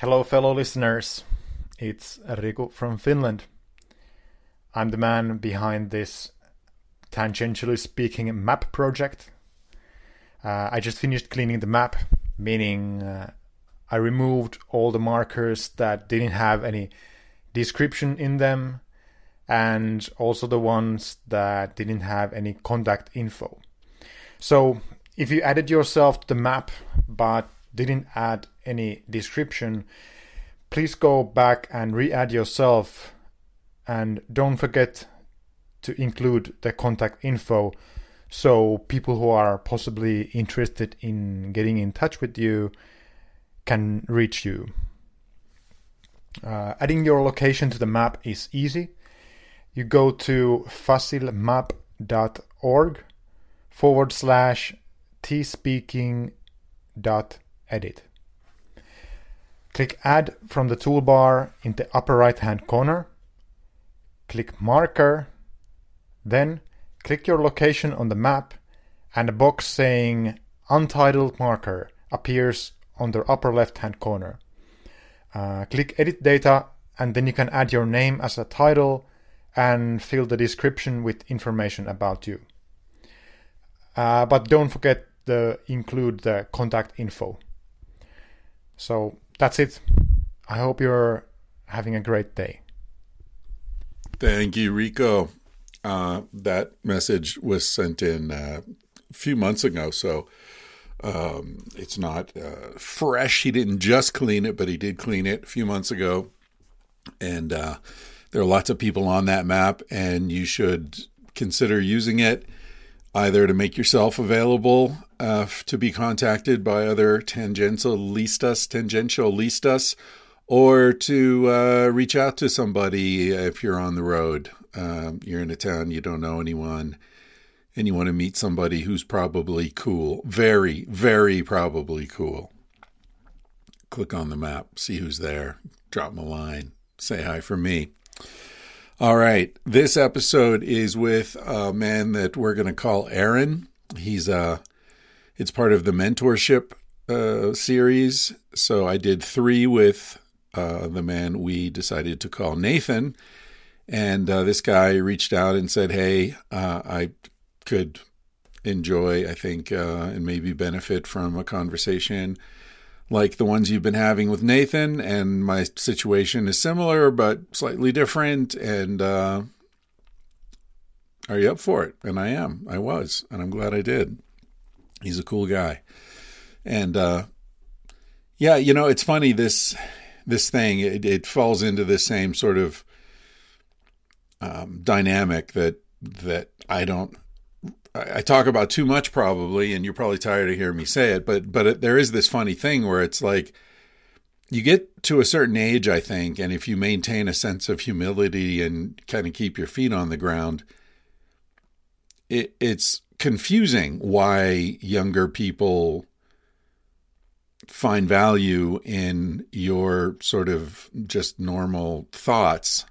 Hello, fellow listeners. It's Riku from Finland. I'm the man behind this tangentially speaking map project. Uh, I just finished cleaning the map, meaning uh, I removed all the markers that didn't have any description in them, and also the ones that didn't have any contact info. So, if you added yourself to the map but didn't add any description, please go back and re-add yourself and don't forget to include the contact info so people who are possibly interested in getting in touch with you can reach you. Uh, adding your location to the map is easy. You go to facilmap.org forward slash tspeaking dot edit. Click Add from the toolbar in the upper right hand corner. Click Marker. Then click your location on the map and a box saying Untitled Marker appears on the upper left hand corner. Uh, click Edit Data and then you can add your name as a title and fill the description with information about you. Uh, but don't forget to include the contact info. So that's it. I hope you're having a great day. Thank you, Riku. Uh, that message was sent in uh, a few months ago, so um, it's not uh, fresh. He didn't just clean it, but he did clean it a few months ago. And uh, there are lots of people on that map, and you should consider using it either to make yourself available uh, to be contacted by other tangentialistas, tangentialistas, or to uh, reach out to somebody if you're on the road. Um, you're in a town, you don't know anyone, and you want to meet somebody who's probably cool. Very, very probably cool. Click on the map, see who's there, drop them a line, say hi for me. All right. This episode is with a man that we're going to call Aaron. He's a, uh, it's part of the mentorship uh, series. So I did three with uh, the man we decided to call Nathan. And uh, this guy reached out and said, Hey, uh, I could enjoy, I think, uh, and maybe benefit from a conversation like the ones you've been having with Nathan, and my situation is similar but slightly different. And uh, are you up for it? And I am. I was, and I'm glad I did. He's a cool guy, and uh, yeah, you know, it's funny this this thing. It, it falls into the same sort of um, dynamic that that I don't I talk about too much probably, and you're probably tired of hearing me say it, but but it, there is this funny thing where it's like you get to a certain age, I think, and if you maintain a sense of humility and kind of keep your feet on the ground, it, it's confusing why younger people find value in your sort of just normal thoughts.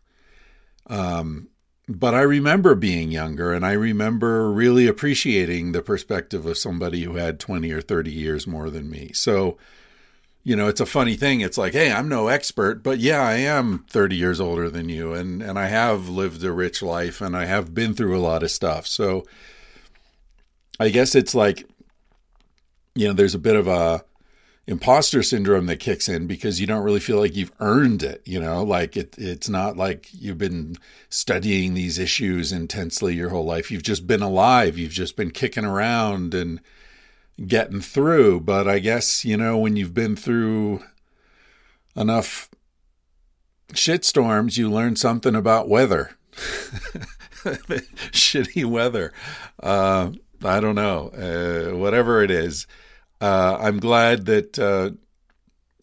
Um, but I remember being younger and I remember really appreciating the perspective of somebody who had 20 or 30 years more than me. So, you know, it's a funny thing. It's like, hey, I'm no expert, but yeah, I am 30 years older than you and and I have lived a rich life and I have been through a lot of stuff. So I guess it's like you know, there's a bit of a imposter syndrome that kicks in because you don't really feel like you've earned it you know like it it's not like you've been studying these issues intensely your whole life you've just been alive you've just been kicking around and getting through but i guess you know when you've been through enough shitstorms you learn something about weather shitty weather uh, i don't know uh, whatever it is uh, I'm glad that uh,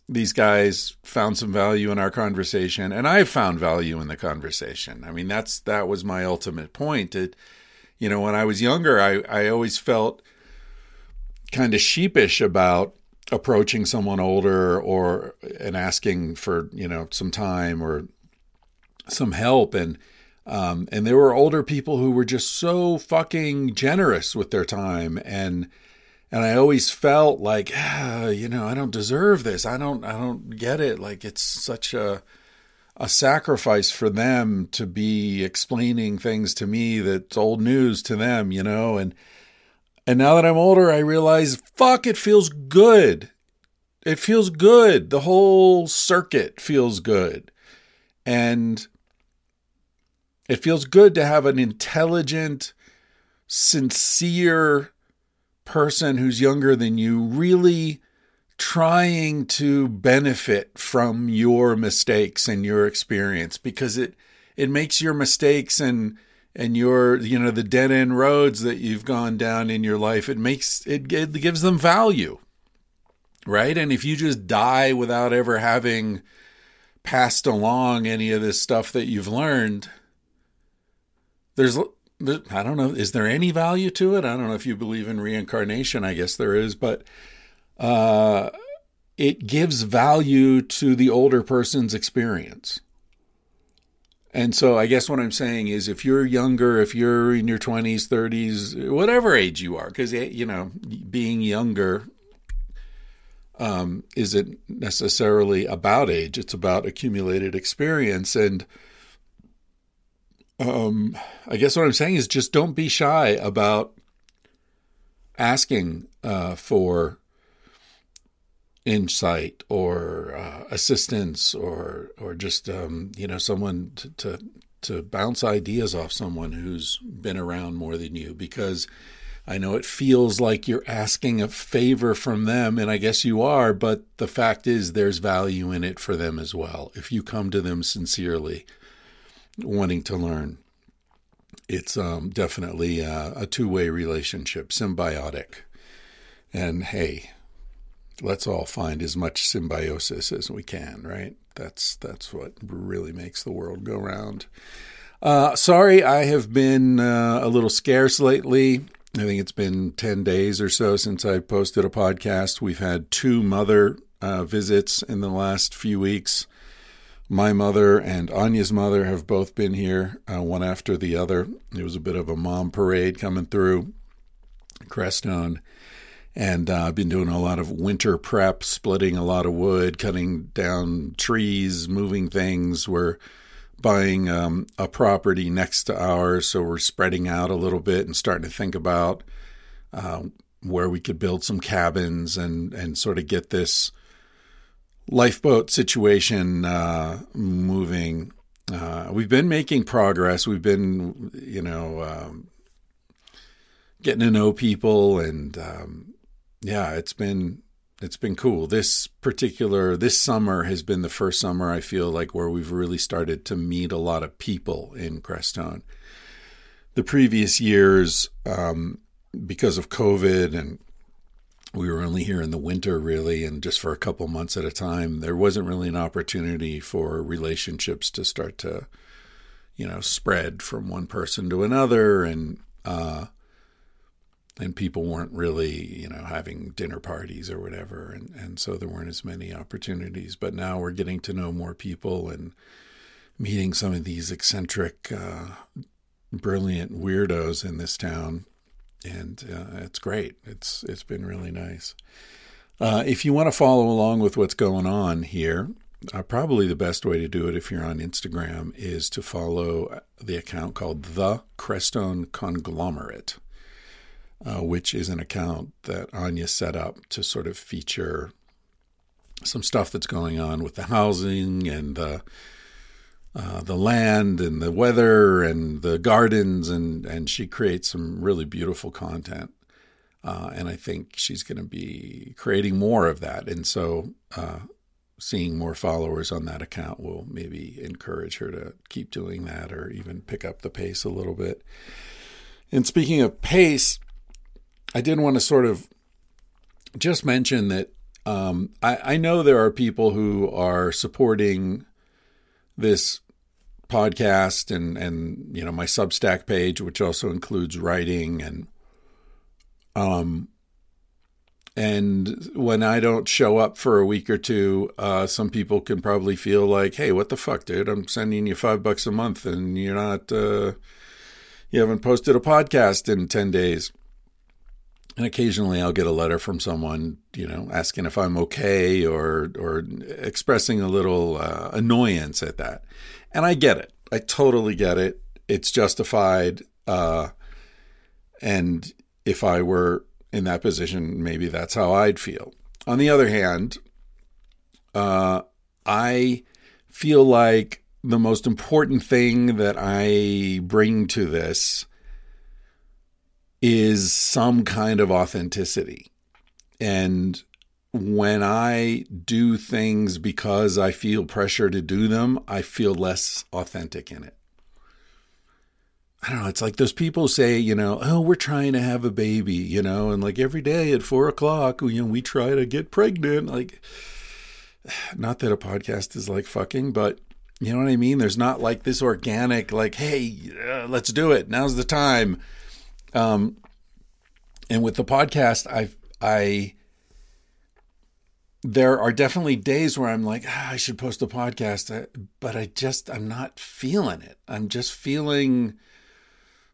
these guys found some value in our conversation, and I've found value in the conversation. I mean, that's that was my ultimate point. It, you know, when I was younger, I I always felt kind of sheepish about approaching someone older or and asking for you know some time or some help. And um, and there were older people who were just so fucking generous with their time. And and I always felt like ah, you know I don't deserve this. I don't I don't get it. Like it's such a a sacrifice for them to be explaining things to me that's old news to them you know? And and now that I'm older, I realize, fuck, it feels good. It feels good. The whole circuit feels good. And it feels good to have an intelligent, sincere person who's younger than you really trying to benefit from your mistakes and your experience because it it makes your mistakes and and your you know the dead end roads that you've gone down in your life it makes it, it gives them value right? And if you just die without ever having passed along any of this stuff that you've learned there's I don't know is there any value to it? I don't know if you believe in reincarnation I guess there is but uh it gives value to the older person's experience and so I guess what I'm saying is if you're younger, if you're in your 20s, 30s, whatever age you are, because, eh, you know, being younger um, isn't necessarily about age, it's about accumulated experience. And um, I guess what I'm saying is just don't be shy about asking uh, for insight or uh, assistance or or just um, you know someone to, to to bounce ideas off someone who's been around more than you because I know it feels like you're asking a favor from them and I guess you are but the fact is there's value in it for them as well. If you come to them sincerely wanting to learn it's um, definitely a, a two-way relationship symbiotic. And hey let's all find as much symbiosis as we can, right? That's that's what really makes the world go round. Uh, sorry, I have been uh, a little scarce lately. I think it's been 10 days or so since I posted a podcast. We've had two mother uh, visits in the last few weeks. My mother and Anya's mother have both been here, uh, one after the other. It was a bit of a mom parade coming through Crestone. And uh, I've been doing a lot of winter prep, splitting a lot of wood, cutting down trees, moving things. We're buying um, a property next to ours, so we're spreading out a little bit and starting to think about uh, where we could build some cabins and and sort of get this lifeboat situation uh, moving. Uh, we've been making progress. We've been, you know, um, getting to know people and um, yeah, it's been it's been cool. This particular this summer has been the first summer I feel like where we've really started to meet a lot of people in Crestone. The previous years, um, because of COVID and we were only here in the winter really and just for a couple months at a time, there wasn't really an opportunity for relationships to start to, you know, spread from one person to another and uh, and people weren't really, you know, having dinner parties or whatever, and and so there weren't as many opportunities. But now we're getting to know more people and meeting some of these eccentric, uh, brilliant weirdos in this town, and uh, it's great. It's it's been really nice. Uh, if you want to follow along with what's going on here, uh, probably the best way to do it if you're on Instagram is to follow the account called the Crestone Conglomerate uh, which is an account that Anya set up to sort of feature some stuff that's going on with the housing and the uh, the land and the weather and the gardens and and she creates some really beautiful content. Uh, and I think she's going to be creating more of that. And so, uh, seeing more followers on that account will maybe encourage her to keep doing that or even pick up the pace a little bit. And speaking of pace, I did want to sort of just mention that Um, I, I know there are people who are supporting this podcast and and you know my Substack page, which also includes writing and um and when I don't show up for a week or two, uh, some people can probably feel like, "Hey, what the fuck, dude? I'm sending you five bucks a month, and you're not, uh, you haven't posted a podcast in ten days." And occasionally, I'll get a letter from someone, you know, asking if I'm okay or or expressing a little uh, annoyance at that. And I get it. I totally get it. It's justified. Uh, and if I were in that position, maybe that's how I'd feel. On the other hand, uh, I feel like the most important thing that I bring to this is some kind of authenticity. And when I do things because I feel pressure to do them, I feel less authentic in it. I don't know. It's like those people say, you know, oh, we're trying to have a baby, you know, and like every day at four o'clock, you know, we try to get pregnant. Like, not that a podcast is like fucking, but you know what I mean? There's not like this organic, like, hey, uh, let's do it. Now's the time. Um, and with the podcast, I, I, there are definitely days where I'm like, ah, I should post a podcast, but I just, I'm not feeling it. I'm just feeling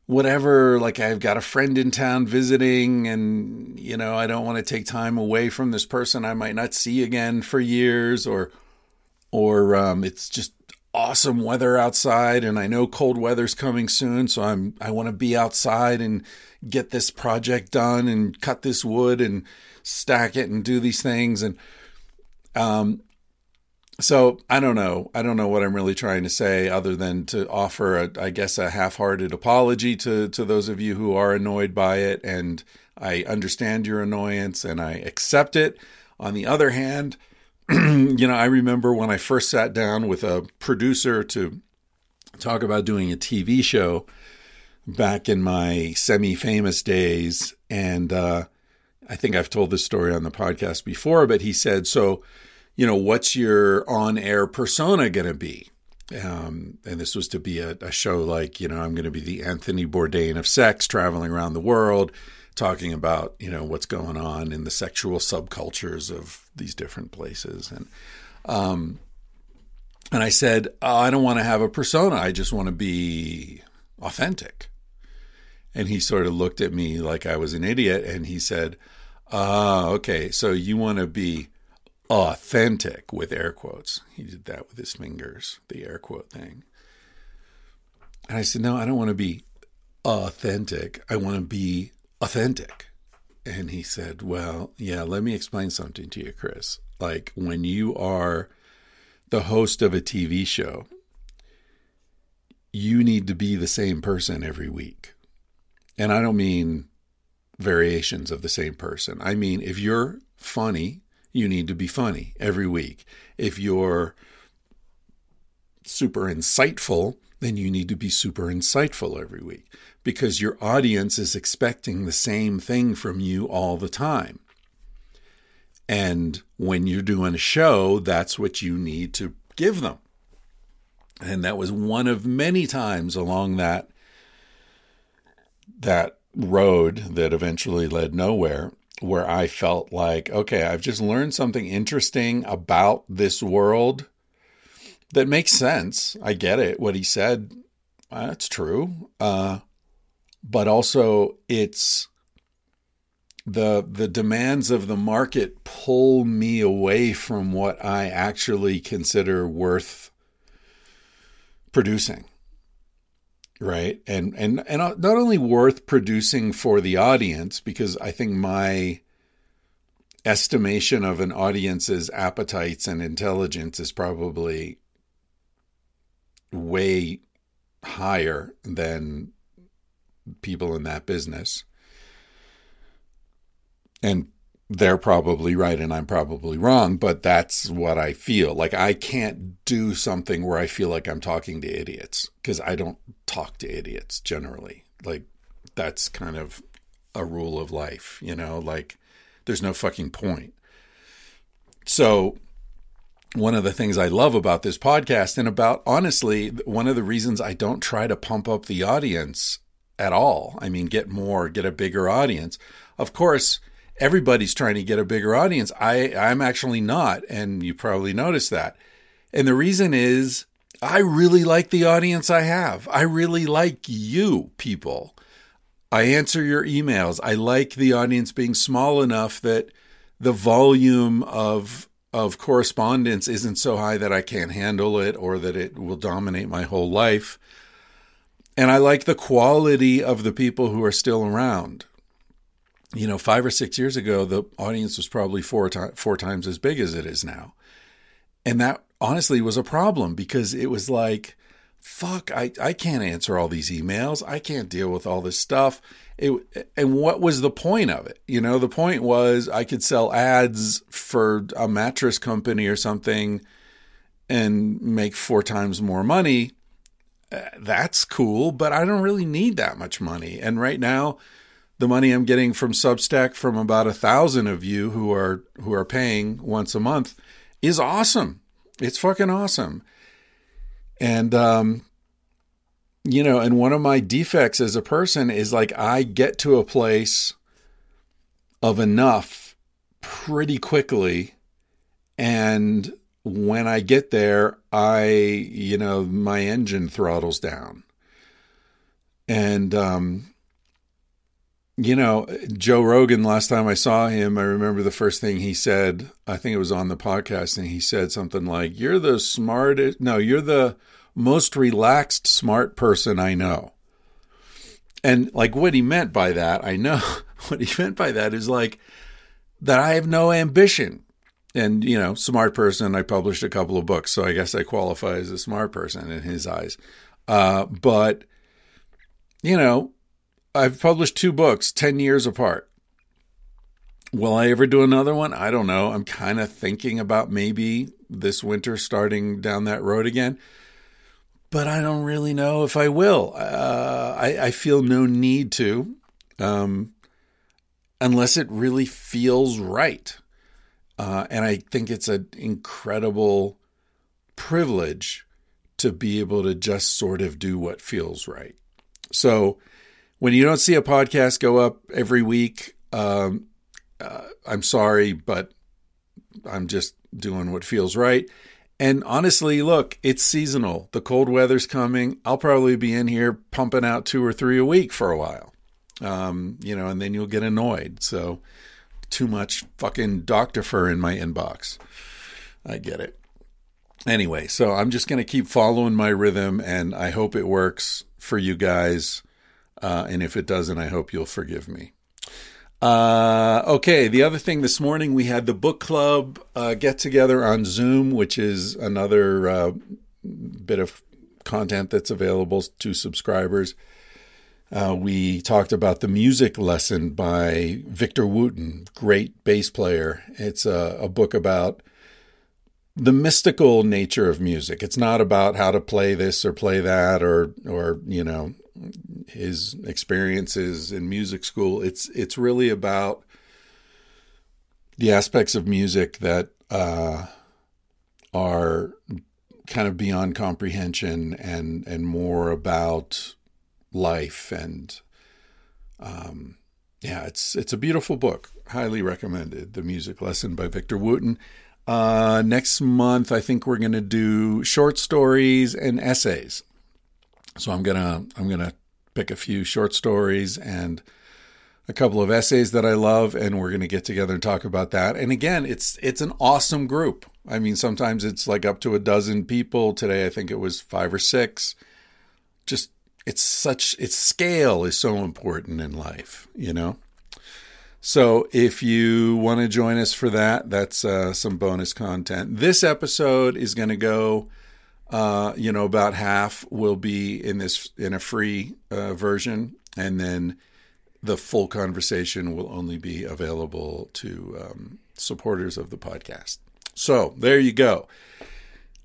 whatever like i've got a friend in town visiting and you know i don't want to take time away from this person i might not see again for years or or um, it's just awesome weather outside and i know cold weather's coming soon so i'm i want to be outside and get this project done and cut this wood and stack it and do these things and um so I don't know. I don't know what I'm really trying to say, other than to offer, a, I guess, a half-hearted apology to to those of you who are annoyed by it, and I understand your annoyance and I accept it. On the other hand, you know, I remember when I first sat down with a producer to talk about doing a TV show back in my semi-famous days, and uh, I think I've told this story on the podcast before, but he said so you know, what's your on air persona going to be? Um, and this was to be a, a, show like, you know, I'm going to be the Anthony Bourdain of sex, traveling around the world, talking about, you know, what's going on in the sexual subcultures of these different places. And, um, and I said, oh, I don't want to have a persona. I just want to be authentic. And he sort of looked at me like I was an idiot. And he said, ah, okay, so you want to be authentic with air quotes. He did that with his fingers, the air quote thing. And I said, No, I don't want to be authentic. I want to be authentic. And he said, Well, yeah, let me explain something to you, Chris. Like when you are the host of a TV show, you need to be the same person every week. And I don't mean variations of the same person. I mean, if you're funny you need to be funny every week. If you're super insightful, then you need to be super insightful every week because your audience is expecting the same thing from you all the time. And when you're doing a show, that's what you need to give them. And that was one of many times along that that road that eventually led nowhere where I felt like, okay, I've just learned something interesting about this world that makes sense. I get it. What he said, that's true. Uh, but also, it's the the demands of the market pull me away from what I actually consider worth producing right and and and not only worth producing for the audience because i think my estimation of an audience's appetites and intelligence is probably way higher than people in that business and they're probably right and I'm probably wrong, but that's what I feel. Like I can't do something where I feel like I'm talking to idiots because I don't talk to idiots generally. Like that's kind of a rule of life, you know, like there's no fucking point. so one of the things I love about this podcast and about honestly, one of the reasons I don't try to pump up the audience at all. I mean, get more, get a bigger audience. Of course, everybody's trying to get a bigger audience. I, I'm actually not. And you probably noticed that. And the reason is I really like the audience I have. I really like you people. I answer your emails. I like the audience being small enough that the volume of of correspondence isn't so high that I can't handle it or that it will dominate my whole life. And I like the quality of the people who are still around. You know, five or six years ago, the audience was probably four, to- four times as big as it is now. And that honestly was a problem because it was like, fuck, I, I can't answer all these emails. I can't deal with all this stuff. It, and what was the point of it? You know, the point was I could sell ads for a mattress company or something and make four times more money. Uh, that's cool, but I don't really need that much money. And right now, the money I'm getting from Substack from about a thousand of you who are who are paying once a month is awesome. It's fucking awesome. And um, you know, and one of my defects as a person is like I get to a place of enough pretty quickly. And when I get there, I, you know, my engine throttles down. And, um, you know, Joe Rogan, last time I saw him, I remember the first thing he said, I think it was on the podcast, and he said something like, You're the smartest, no, you're the most relaxed, smart person I know. And like what he meant by that, I know what he meant by that is like that I have no ambition. And, you know, smart person, I published a couple of books, so I guess I qualify as a smart person in his eyes. Uh, but, you know, I've published two books 10 years apart. Will I ever do another one? I don't know. I'm kind of thinking about maybe this winter starting down that road again but I don't really know if I will. Uh, I, I, feel no need to, um, unless it really feels right. Uh, and I think it's an incredible privilege to be able to just sort of do what feels right. So when you don't see a podcast go up every week, um, uh, I'm sorry, but I'm just doing what feels right. And honestly, look, it's seasonal. The cold weather's coming. I'll probably be in here pumping out two or three a week for a while. Um, you know, and then you'll get annoyed. So, too much fucking doctor fur in my inbox. I get it. Anyway, so I'm just going to keep following my rhythm, and I hope it works for you guys. Uh, and if it doesn't, I hope you'll forgive me. Uh, okay, the other thing this morning we had the book club uh, get together on Zoom, which is another uh, bit of content that's available to subscribers. Uh, we talked about the music lesson by Victor Wooten, great bass player. It's a, a book about the mystical nature of music. It's not about how to play this or play that or or you know his experiences in music school. It's it's really about the aspects of music that uh, are kind of beyond comprehension and and more about life and um, yeah, it's it's a beautiful book. Highly recommended. The Music Lesson by Victor Wooten. Uh, next month, I think we're going to do short stories and essays. So I'm gonna I'm gonna pick a few short stories and a couple of essays that I love, and we're gonna get together and talk about that. And again, it's it's an awesome group. I mean, sometimes it's like up to a dozen people. Today, I think it was five or six. Just it's such its scale is so important in life, you know. So if you want to join us for that, that's uh, some bonus content. This episode is going to go uh, you know, about half will be in this in a free uh, version, and then the full conversation will only be available to um, supporters of the podcast. So there you go.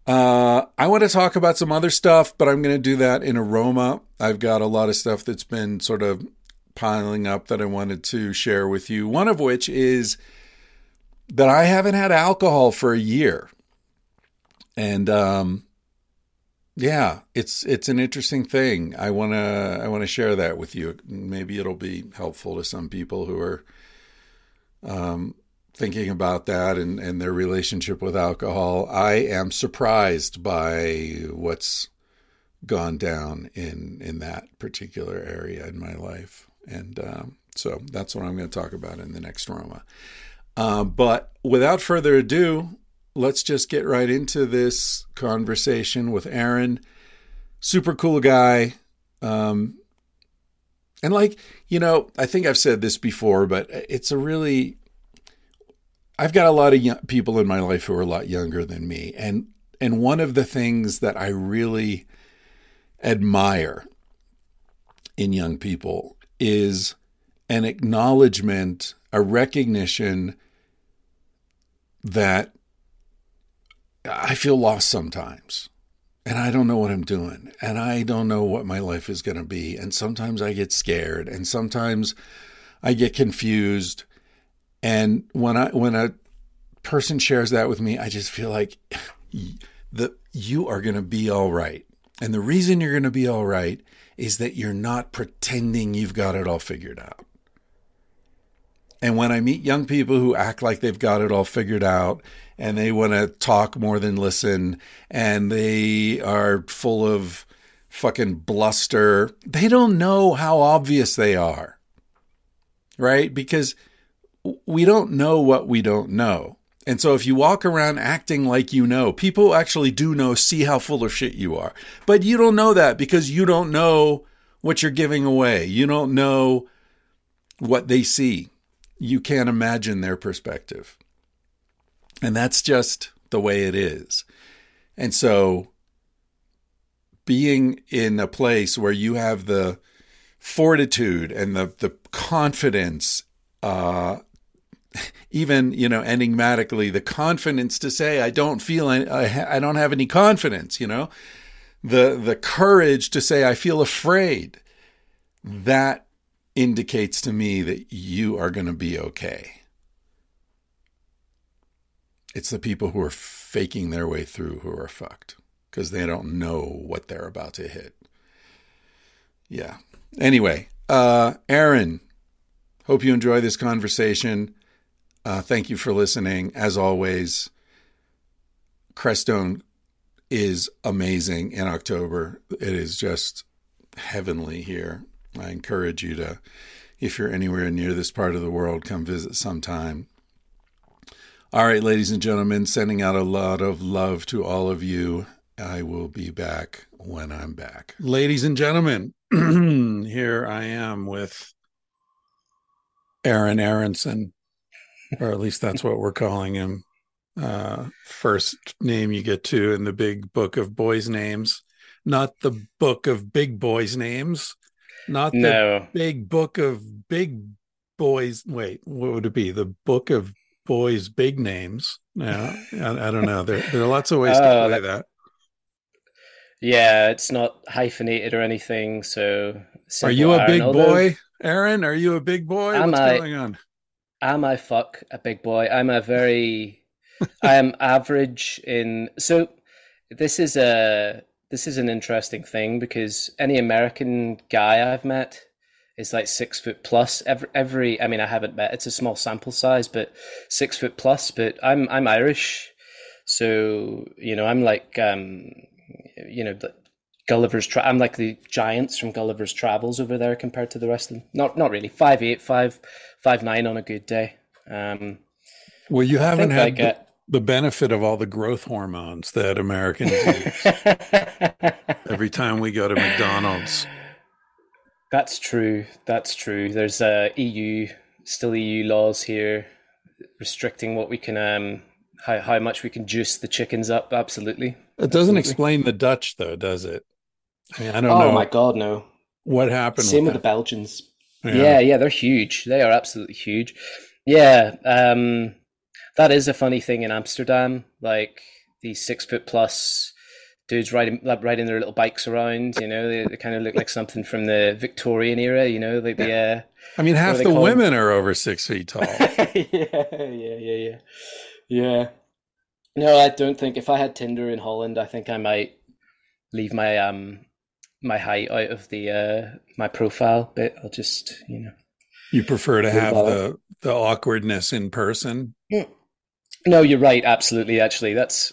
Uh, I want to talk about some other stuff, but I'm going to do that in Aroma. I've got a lot of stuff that's been sort of piling up that I wanted to share with you. One of which is that I haven't had alcohol for a year. And um, yeah, it's it's an interesting thing. I want to I want to share that with you. Maybe it'll be helpful to some people who are um, thinking about that and, and their relationship with alcohol. I am surprised by what's gone down in in that particular area in my life, and um, so that's what I'm going to talk about in the next Roma. Uh, but without further ado, let's just get right into this conversation with Aaron. Super cool guy. Um, and like, you know, I think I've said this before, but it's a really I've got a lot of young, people in my life who are a lot younger than me. And and one of the things that I really admire in young people is an acknowledgement, a recognition that I feel lost sometimes. And I don't know what I'm doing. And I don't know what my life is going to be. And sometimes I get scared. And sometimes I get confused. And when I when a person shares that with me, I just feel like the you are going to be all right. And the reason you're going to be all right is that you're not pretending you've got it all figured out. And when I meet young people who act like they've got it all figured out and they want to talk more than listen and they are full of fucking bluster, they don't know how obvious they are. Right? Because we don't know what we don't know. And so if you walk around acting like you know, people actually do know, see how full of shit you are. But you don't know that because you don't know what you're giving away. You don't know what they see you can't imagine their perspective. And that's just the way it is. And so being in a place where you have the fortitude and the, the confidence, uh, even, you know, enigmatically, the confidence to say, I don't feel, I, I don't have any confidence, you know, the, the courage to say, I feel afraid. That indicates to me that you are going to be okay. It's the people who are faking their way through who are fucked because they don't know what they're about to hit. Yeah. Anyway, uh, Aaron, hope you enjoy this conversation. Uh, thank you for listening. As always, Crestone is amazing in October. It is just heavenly here. I encourage you to, if you're anywhere near this part of the world, come visit sometime. All right, ladies and gentlemen, sending out a lot of love to all of you. I will be back when I'm back. Ladies and gentlemen, here I am with Aaron Aronson, or at least that's what we're calling him. Uh, first name you get to in the big book of boys' names, not the book of big boys' names, not the no. big book of big boys. Wait, what would it be? The book of boys' big names. Yeah, I, I, don't know. There, there are lots of ways to oh, play that, that. Yeah, it's not hyphenated or anything. So, are you a big boy, Aaron? Are you a big boy? Am What's I, going on? Am I fuck a big boy? I'm a very, I am average in. So, this is a this is an interesting thing because any American guy I've met is like six foot plus. Every, every, I mean, I haven't met. It's a small sample size, but six foot plus. But I'm I'm Irish, so you know I'm like um, you know Gulliver's. Tra- I'm like the giants from Gulliver's Travels over there compared to the rest of them. Not not really. Five eight, five five nine on a good day. Um, well, you haven't had. Like, the benefit of all the growth hormones that Americans use every time we go to McDonald's. That's true. That's true. There's uh, EU still EU laws here restricting what we can um how how much we can juice the chickens up. Absolutely. It doesn't Absolutely. explain the Dutch though, does it? I mean, I don't oh, know. Oh my god, no. What happened? Same with, with the Belgians. Yeah. yeah, yeah, they're huge. They are absolutely huge. Yeah, um that is a funny thing in Amsterdam. Like these six foot plus dudes riding riding their little bikes around. You know, they, they kind of look like something from the Victorian era. You know, like the. Uh, I mean, half the women are over six feet tall. yeah, yeah, yeah, yeah, yeah. No, I don't think if I had Tinder in Holland, I think I might leave my um my height out of the uh my profile bit. I'll just you know. You prefer to have the the awkwardness in person. Mm. No, you're right. Absolutely. Actually, that's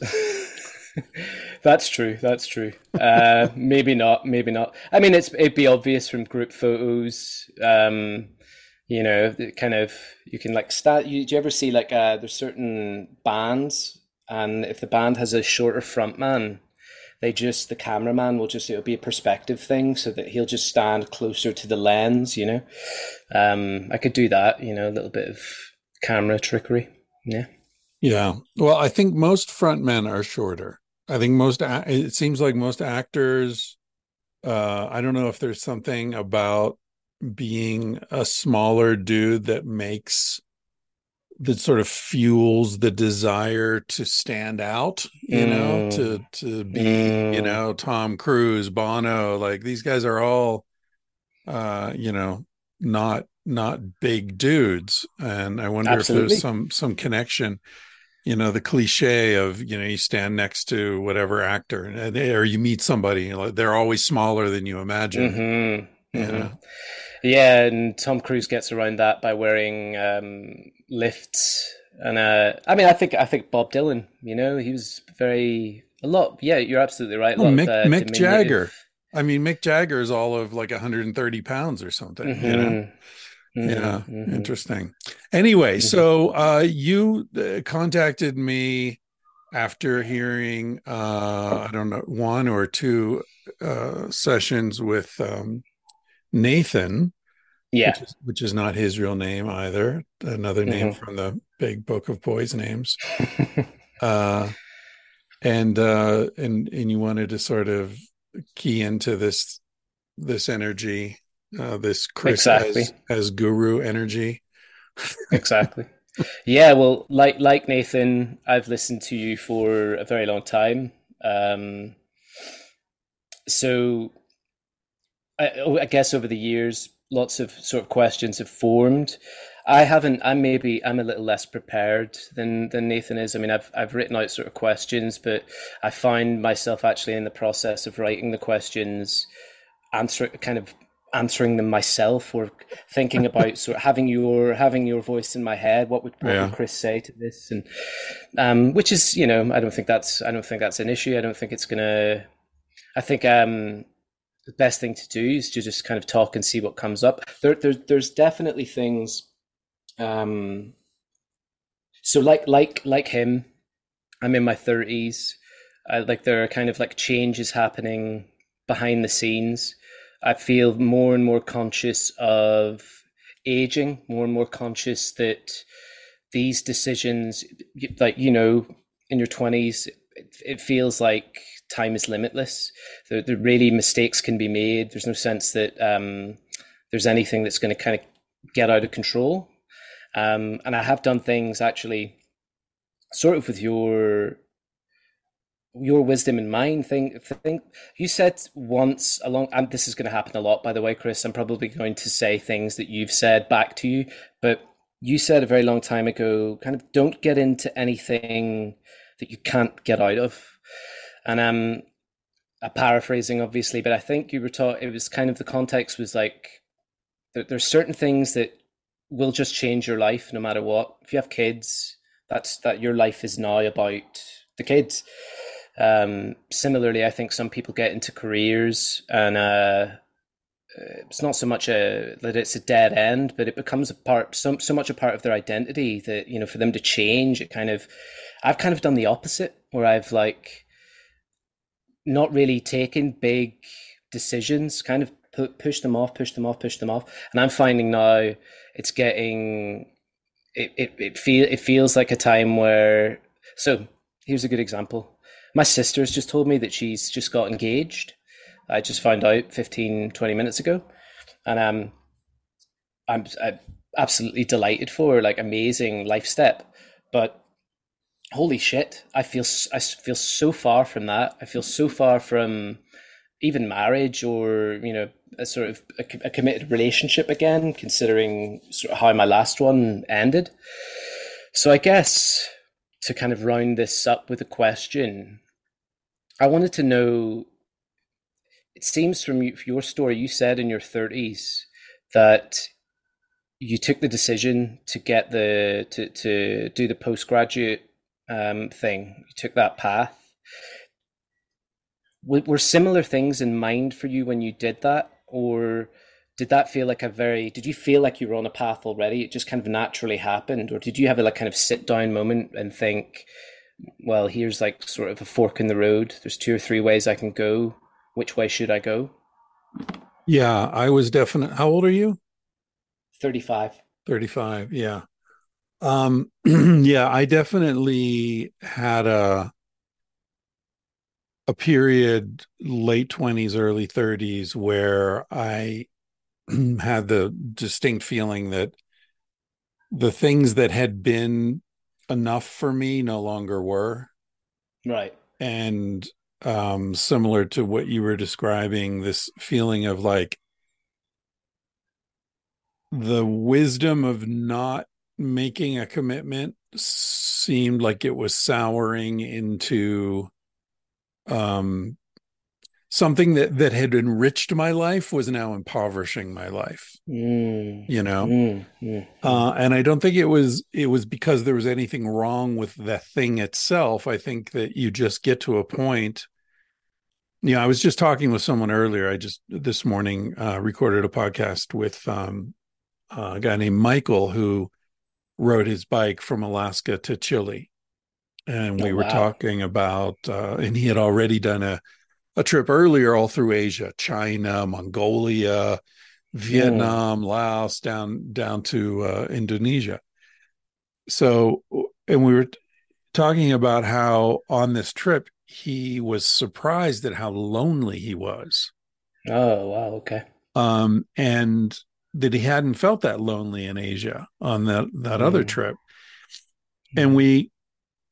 that's true. That's true. Uh, maybe not. Maybe not. I mean, it's it'd be obvious from group photos. Um, you know, kind of you can like start. You, do you ever see like uh, there's certain bands, and if the band has a shorter front man, they just the cameraman will just it'll be a perspective thing, so that he'll just stand closer to the lens. You know, um, I could do that. You know, a little bit of camera trickery. Yeah. Yeah. Well, I think most frontmen are shorter. I think most it seems like most actors uh I don't know if there's something about being a smaller dude that makes that sort of fuels the desire to stand out, you mm. know, to to be, mm. you know, Tom Cruise, Bono, like these guys are all uh, you know, not not big dudes and I wonder Absolutely. if there's some some connection you know the cliche of you know you stand next to whatever actor or you meet somebody they're always smaller than you imagine mm-hmm. you mm-hmm. yeah and tom cruise gets around that by wearing um, lifts and uh, i mean i think i think bob dylan you know he was very a lot yeah you're absolutely right mick, of, uh, mick jagger i mean mick jagger is all of like 130 pounds or something mm-hmm. you know Mm-hmm, yeah, mm-hmm. interesting. Anyway, mm-hmm. so uh, you uh, contacted me after hearing uh, I don't know one or two uh, sessions with um, Nathan. Yeah, which is, which is, not his real name either. Another name mm-hmm. from the big book of boys' names. uh, and uh, and and you wanted to sort of key into this this energy uh, this Chris exactly. as, as guru energy. exactly. Yeah, well, like like Nathan, I've listened to you for a very long time. Um, so, I, oh, I guess over the years, lots of sort of questions have formed. I haven't. I'm maybe I'm a little less prepared than than Nathan is. I mean, I've I've written out sort of questions, but I find myself actually in the process of writing the questions, answer kind of answering them myself or thinking about sort of having your having your voice in my head what would, what yeah. would chris say to this? And um which is you know i don't think that's i don't think that's an issue. I don't think it's gonna i think um the best thing to do is to just kind of talk and see what comes up. There, there there's definitely things um so like like like him i'm in my 30s I, like there are kind of like changes happening behind the scenes I feel more and more conscious of aging, more and more conscious that these decisions, like, you know, in your 20s, it, feels like time is limitless. The, the really mistakes can be made. There's no sense that um, there's anything that's going to kind of get out of control. Um, and I have done things actually sort of with your your wisdom and mine thing think you said once along and this is going to happen a lot by the way chris i'm probably going to say things that you've said back to you but you said a very long time ago kind of don't get into anything that you can't get out of. And um i'm paraphrasing obviously but i think you were taught it was kind of the context was like there, there's certain things that will just change your life no matter what. If you have kids that's that your life is now about the kids um, similarly, I think some people get into careers and uh, it's not so much a that it's a dead end, but it becomes a part so so much a part of their identity that you know for them to change it kind of. I've kind of done the opposite where I've like not really taken big decisions, kind of pu- push them off, push them off, push them off, and I'm finding now it's getting it it it feel it feels like a time where so here's a good example my sister's just told me that she's just got engaged. I just found out 15, 20 minutes ago. And um, I'm, I'm absolutely delighted for her, like amazing life step. But holy shit, I feel I feel so far from that. I feel so far from even marriage or you know a sort of a, a committed relationship again, considering sort of how my last one ended. So I guess to kind of round this up with a question, I wanted to know. It seems from your story, you said in your thirties that you took the decision to get the to to do the postgraduate um, thing. You took that path. Were similar things in mind for you when you did that, or did that feel like a very? Did you feel like you were on a path already? It just kind of naturally happened, or did you have a like kind of sit down moment and think, well, here's like sort of a fork in the road. There's two or three ways I can go. Which way should I go? Yeah, I was definite. How old are you? 35. 35. Yeah. Um, yeah, I definitely had a a period late 20s early 30s where i had the distinct feeling that the things that had been enough for me no longer were. Right. And um similar to what you were describing this feeling of like the wisdom of not making a commitment seemed like it was souring into um something that that had enriched my life was now impoverishing my life mm, you know? Mm, mm, uh, and i don't think it was it was because there was anything wrong with the thing itself. I think that you just get to a point you know i was just talking with someone earlier. I just this morning uh, recorded a podcast with um, a guy named michael who rode his bike from Alaska to Chile. And we oh, were talking about, uh, and he had already done a, a trip earlier all through Asia, China, Mongolia, Vietnam, mm. Laos, down down to uh, Indonesia. So, and we were talking about how on this trip he was surprised at how lonely he was. Oh wow! Okay. Um, and that he hadn't felt that lonely in Asia on that that mm. other trip. And we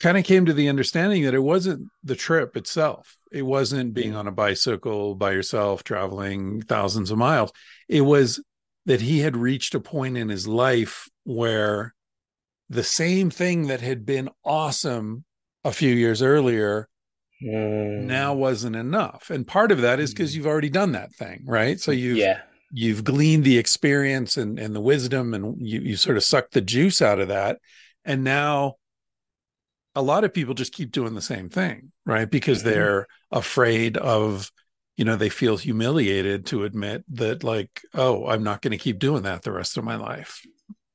kind of came to the understanding that it wasn't the trip itself. It wasn't being on a bicycle by yourself traveling thousands of miles. It was that he had reached a point in his life where the same thing that had been awesome a few years earlier mm. now wasn't enough. And part of that is because mm. you've already done that thing, right? So you've yeah you've gleaned the experience and, and the wisdom and you, you sort of suck the juice out of that and now a lot of people just keep doing the same thing right? Because mm-hmm. they're afraid of you know they feel humiliated to admit that like oh i'm not going to keep doing that the rest of my life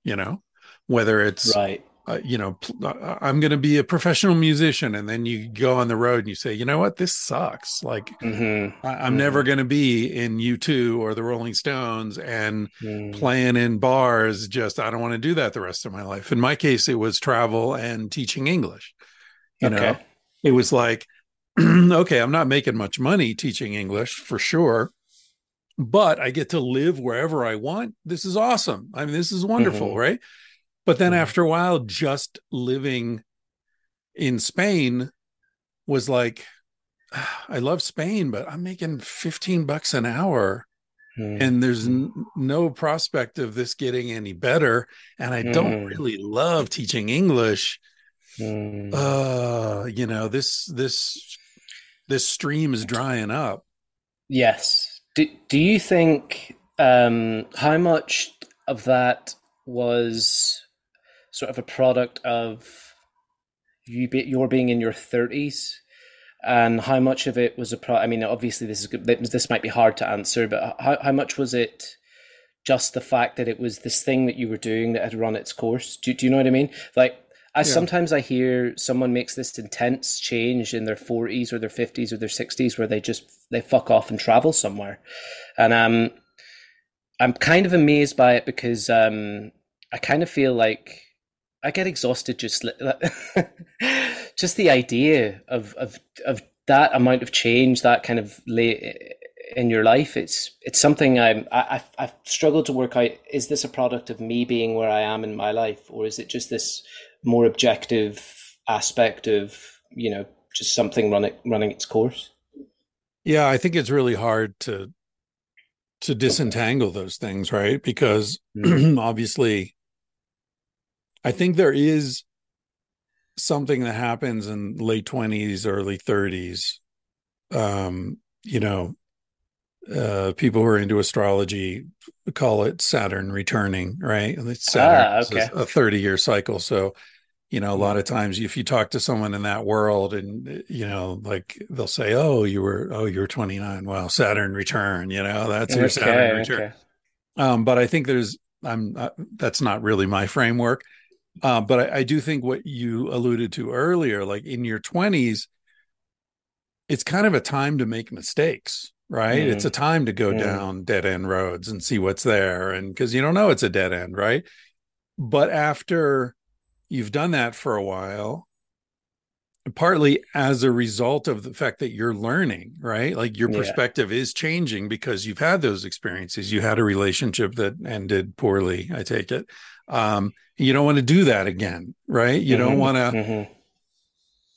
you know? Whether it's right uh, you know, uh, uh, I'm going to be a professional musician. And then you go on the road and you say, you know what, this sucks. Like, mm-hmm. I- am mm-hmm. never going to be in U2 or the Rolling Stones and mm. playing in bars. Just, I don't want to do that the rest of my life. In my case, it was travel and teaching English. You okay. know, it was like, okay, I'm not making much money teaching English for sure but I get to live wherever I want. This is awesome. I mean, this is wonderful, mm-hmm. right? But then mm-hmm. after a while, just living in Spain was like, I love Spain, but I'm making 15 bucks an hour. Mm. And there's n- no prospect of this getting any better. And I mm. don't really love teaching English. Mm. Uh, you know, this, this, this stream is drying up. Yes. Do, do you think, um, how much of that was sort of a product of you be, your being in your 30s and how much of it was a pro i mean obviously this is this might be hard to answer but how, how much was it just the fact that it was this thing that you were doing that had run its course? Do, do you know what i mean? Like I, yeah. sometimes i hear someone makes this intense change in their 40s or their 50s or their 60s where they just they fuck off and travel somewhere. And um i'm kind of amazed by it because um i kind of feel like I get exhausted just just the idea of of of that amount of change, that kind of late in your life. It's it's something I'm I, I've struggled to work out. Is this a product of me being where I am in my life, or is it just this more objective aspect of you know just something running running its course. Yeah, I think it's really hard to to disentangle those things, right? Because mm. obviously I think there is something that happens in late 20s, early 30s. Um, you know, uh, people who are into astrology call it Saturn returning, right? Saturn ah, okay. a 30 year cycle. So you know a lot of times if you talk to someone in that world and you know like they'll say oh you were oh you were 29 well saturn return you know that's your saturn return okay. um but i think there's i'm uh, that's not really my framework uh, but I, I do think what you alluded to earlier like in your 20s it's kind of a time to make mistakes right mm. it's a time to go mm. down dead end roads and see what's there and because you don't know it's a dead end right but after you've done that for a while partly as a result of the fact that you're learning right like your perspective yeah. is changing because you've had those experiences you had a relationship that ended poorly i take it um, you don't want to do that again right you mm-hmm. don't want to mm-hmm.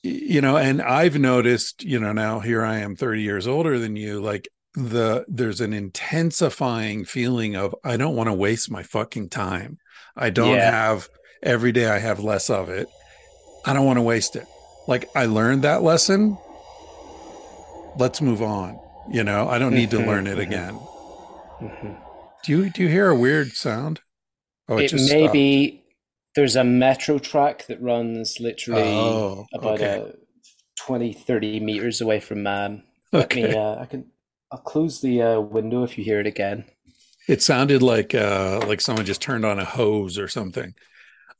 you know and i've noticed you know now here i am 30 years older than you like the there's an intensifying feeling of i don't want to waste my fucking time i don't yeah. have every day I have less of it. I don't want to waste it. Like I learned that lesson. Let's move on. You know, I don't need to learn it mm-hmm. again. Mm-hmm. Do you do you hear a weird sound? Oh, it, it may stopped. be there's a metro track that runs literally oh, about okay. a 20, 30 meters away from man. okay. Me, uh, I can I'll close the uh, window if you hear it again. It sounded like uh, like someone just turned on a hose or something.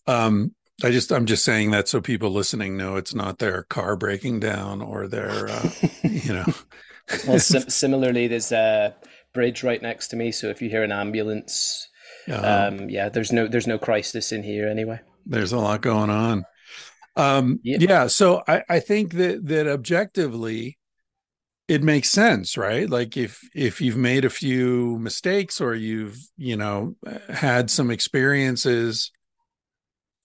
Um, I just I'm just saying that so people listening know it's not their car breaking down or their uh, you know. well, sim- similarly, there's a bridge right next to me, so if you hear an ambulance, uh, um, yeah, there's no there's no crisis in here anyway. There's a lot going on. Um, yep. Yeah, so I I think that that objectively, it makes sense right like if if you've made a few mistakes or you've you know had some experiences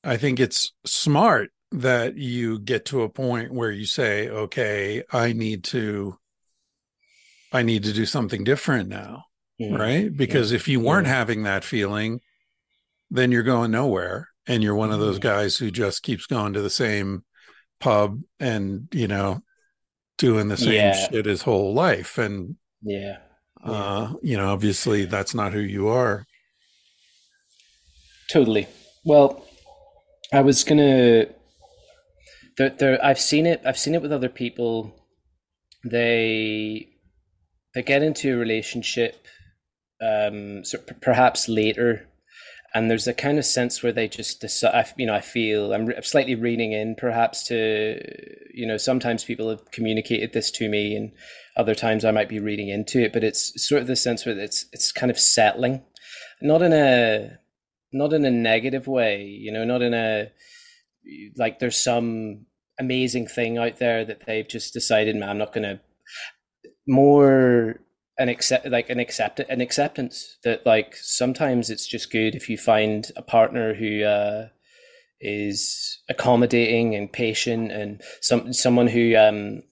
I think it's smart that you get to a point where you say, okay, I need to I need to do something different now. Mm-hmm. Right? Because if you weren't having that feeling, then you're going nowhere. And you're one of those mm-hmm. guys who just keeps going to the same pub and, you know, doing the same yeah. shit his whole life. And yeah. Uh, you know, obviously that's not who you are. Totally. Well, I was gonna. There, there. I've seen it. I've seen it with other people. They, they get into a relationship, um, so perhaps later, and there's a kind of sense where they just decide. You know, I feel I'm slightly reading in, perhaps to, you know, sometimes people have communicated this to me, and other times I might be reading into it. But it's sort of the sense where it's it's kind of settling, not in a not in a negative way, you know, not in a like there's some amazing thing out there that they've just decided, man, I'm not gonna more an accept like an accept an acceptance that like sometimes it's just good if you find a partner who uh is accommodating and patient and some someone who um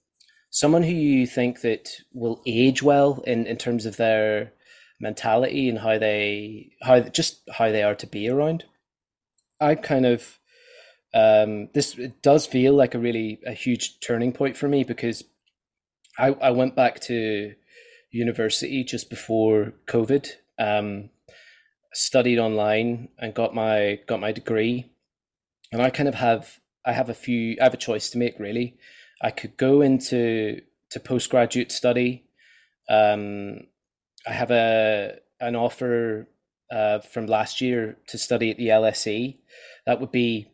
someone who you think that will age well in in terms of their mentality and how they how just how they are to be around. I kind of um, this does feel like a really a huge turning point for me because I I went back to university just before COVID. Um, studied online and got my got my degree, and I kind of have I have a few I have a choice to make really. I could go into to postgraduate study, um, I have a an offer uh, from last year to study at the LSE. That would be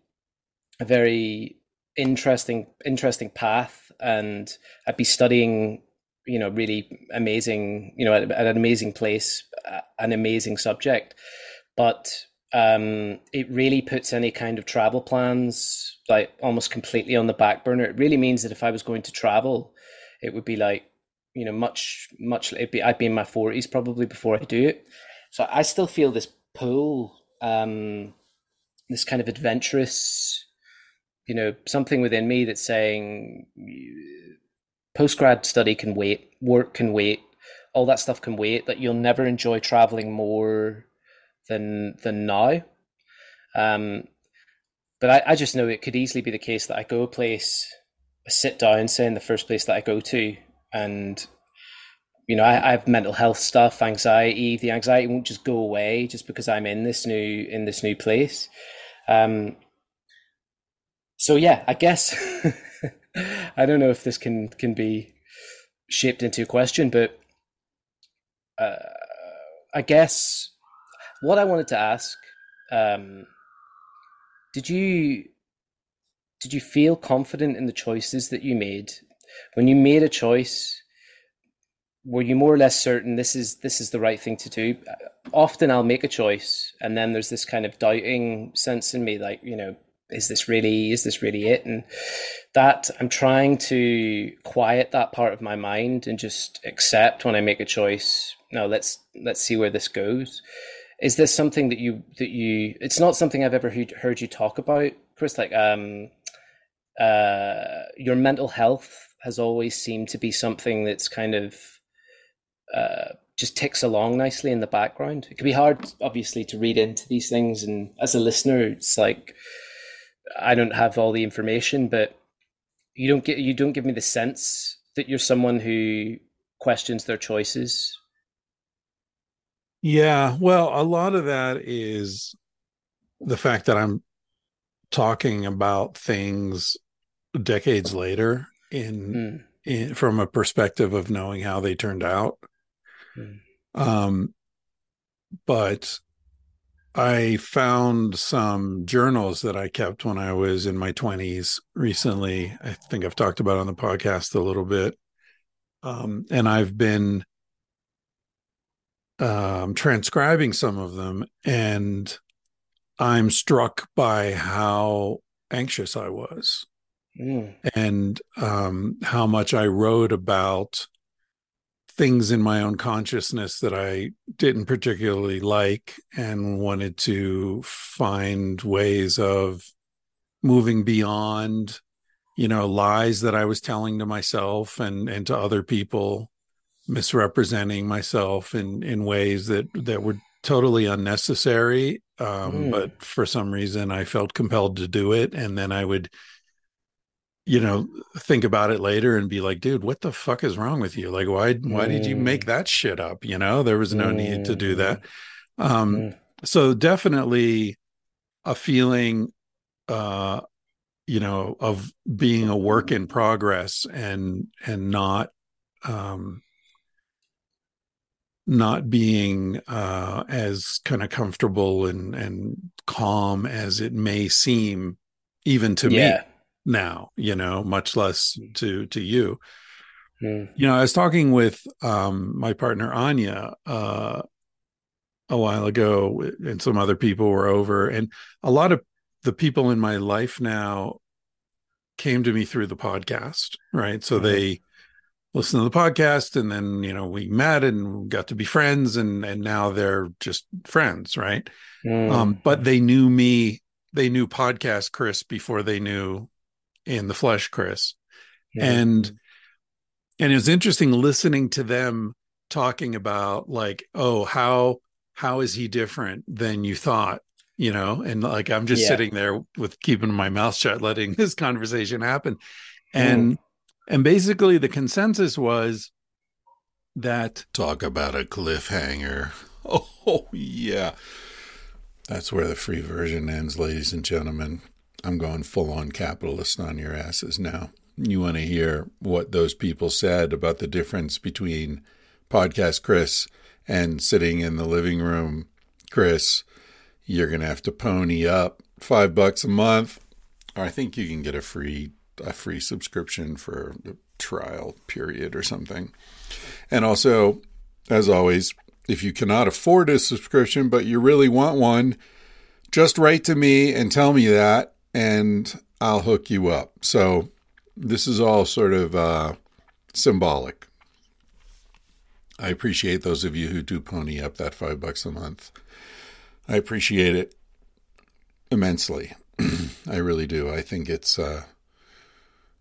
a very interesting interesting path, and I'd be studying, you know, really amazing, you know, at, at an amazing place, uh, an amazing subject, but um, it really puts any kind of travel plans like almost completely on the back burner. It really means that if I was going to travel, it would be like you know, much, much, it'd be, I'd be in my 40s probably before I do it. So I still feel this pull, um, this kind of adventurous, you know, something within me that's saying post grad study can wait, work can wait, all that stuff can wait. That you'll never enjoy traveling more than than now. Um, but I, I just know it could easily be the case that I go a place, I sit down, say in the first place that I go to, and you know, I, I, have mental health stuff, anxiety. The anxiety won't just go away just because I'm in this new in this new place. Um, so yeah, I guess I don't know if this can can be shaped into a question, but uh, I guess what I wanted to ask um, did you did you feel confident in the choices that you made? When you made a choice were you more or less certain this is this is the right thing to do? Often i'll make a choice and then there's this kind of doubting sense in me like you know is this really is this really it? And that i'm trying to quiet that part of my mind and just accept when i make a choice no let's let's see where this goes. Is this something that you that you it's not something i've ever heard, heard you talk about chris like um uh your mental health has always seemed to be something that's kind of uh just ticks along nicely in the background. It can be hard obviously to read into these things and as a listener it's like i don't have all the information but you don't get you don't give me the sense that you're someone who questions their choices yeah, well, a lot of that is the fact that I'm talking about things decades later in, mm. in from a perspective of knowing how they turned out. Mm. Um, but I found some journals that I kept when I was in my 20s recently. I think I've talked about on the podcast a little bit. Um, and I've been um, transcribing some of them, and I'm struck by how anxious I was, mm. and um, how much I wrote about things in my own consciousness that I didn't particularly like, and wanted to find ways of moving beyond you know lies that i was telling to myself and and to other people misrepresenting myself in in ways that that were totally unnecessary um, mm. but for some reason i felt compelled to do it and then i would you know think about it later and be like dude what the fuck is wrong with you like why why mm. did you make mm. that shit up you know there was no mm. need to do that mm. um mm. so definitely a feeling uh you know of being a work in progress and and not um not being uh, as kind of comfortable and and calm as it may seem, even to yeah. me now. You know, much less mm. to to you. Mm. You know, I was talking with um, my partner Anya uh, a while ago, and some other people were over, and a lot of the people in my life now came to me through the podcast, right? So mm-hmm. they listen to the podcast and then you know we met and got to be friends and and now they're just friends right mm. um but they knew me they knew podcast chris before they knew in the flesh chris yeah. and and it was interesting listening to them talking about like oh how how is he different than you thought you know and like i'm just yeah. sitting there with keeping my mouth shut letting this conversation happen and mm and basically, the consensus was that. Talk about a cliffhanger. Oh, yeah. That's where the free version ends, ladies and gentlemen. I'm going full on capitalist on your asses now. You want to hear what those people said about the difference between podcast Chris and sitting in the living room Chris? You're going to have to pony up five bucks a month. I think you can get a free a free subscription for the trial period or something. And also, as always, if you cannot afford a subscription but you really want one, just write to me and tell me that, and I'll hook you up. So this is all sort of uh, symbolic. I appreciate those of you who do pony up that five bucks a month. I appreciate it immensely. I really do. I think it's uh,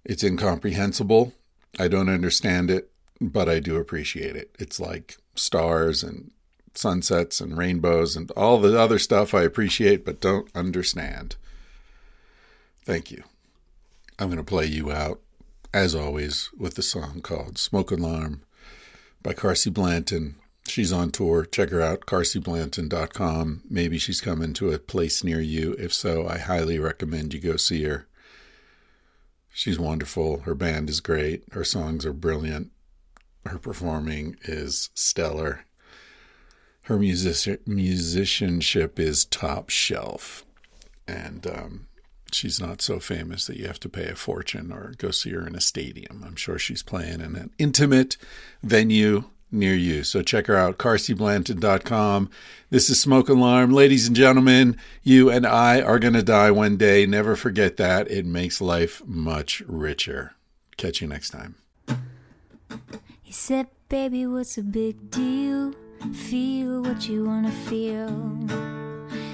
it's incomprehensible. I don't understand it, but I do appreciate it. It's like stars and sunsets and rainbows and all the other stuff I appreciate but don't understand. Thank you. I'm going to play you out, as always, with the song called Smoke Alarm by Carsie Blanton. She's on tour. Check her out, carsieblanton.com. Maybe she's coming to a place near you. If so, I highly recommend you go see her. She's wonderful. Her band is great. Her songs are brilliant. Her performing is stellar. Her music- musicianship is top shelf. And um, she's not so famous that you have to pay a fortune or go see her in a stadium. I'm sure she's playing in an intimate venue near you. So check her out, carsieblanton.com. This is Smoke Alarm. Ladies and gentlemen, you and I are going to die one day. Never forget that. It makes life much richer. Catch you next time. He said, Baby, what's a big deal? Feel what you wanna feel.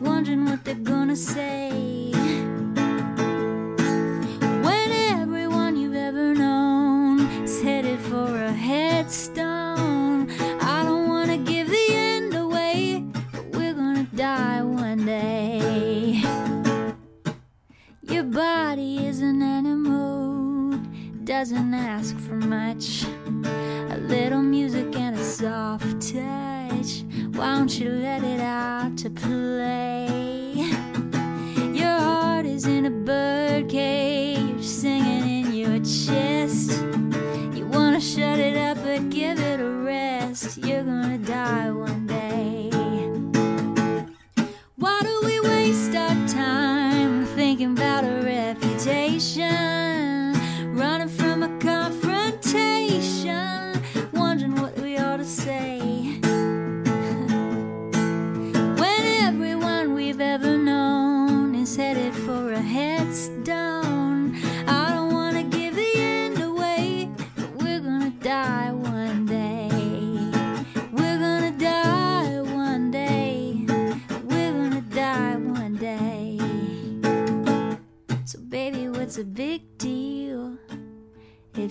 wondering what they're gonna say. When everyone you've ever known is headed for a headstone, I don't wanna give the end away, but we're gonna die one day. Your body is an animal, doesn't ask for much. A little music and a soft touch. Why don't you let it out to play? Your heart is in a bird cage, singing in your chest. You wanna shut it up, but give it a rest. You're gonna die one day. Why do we waste our time thinking about a reputation?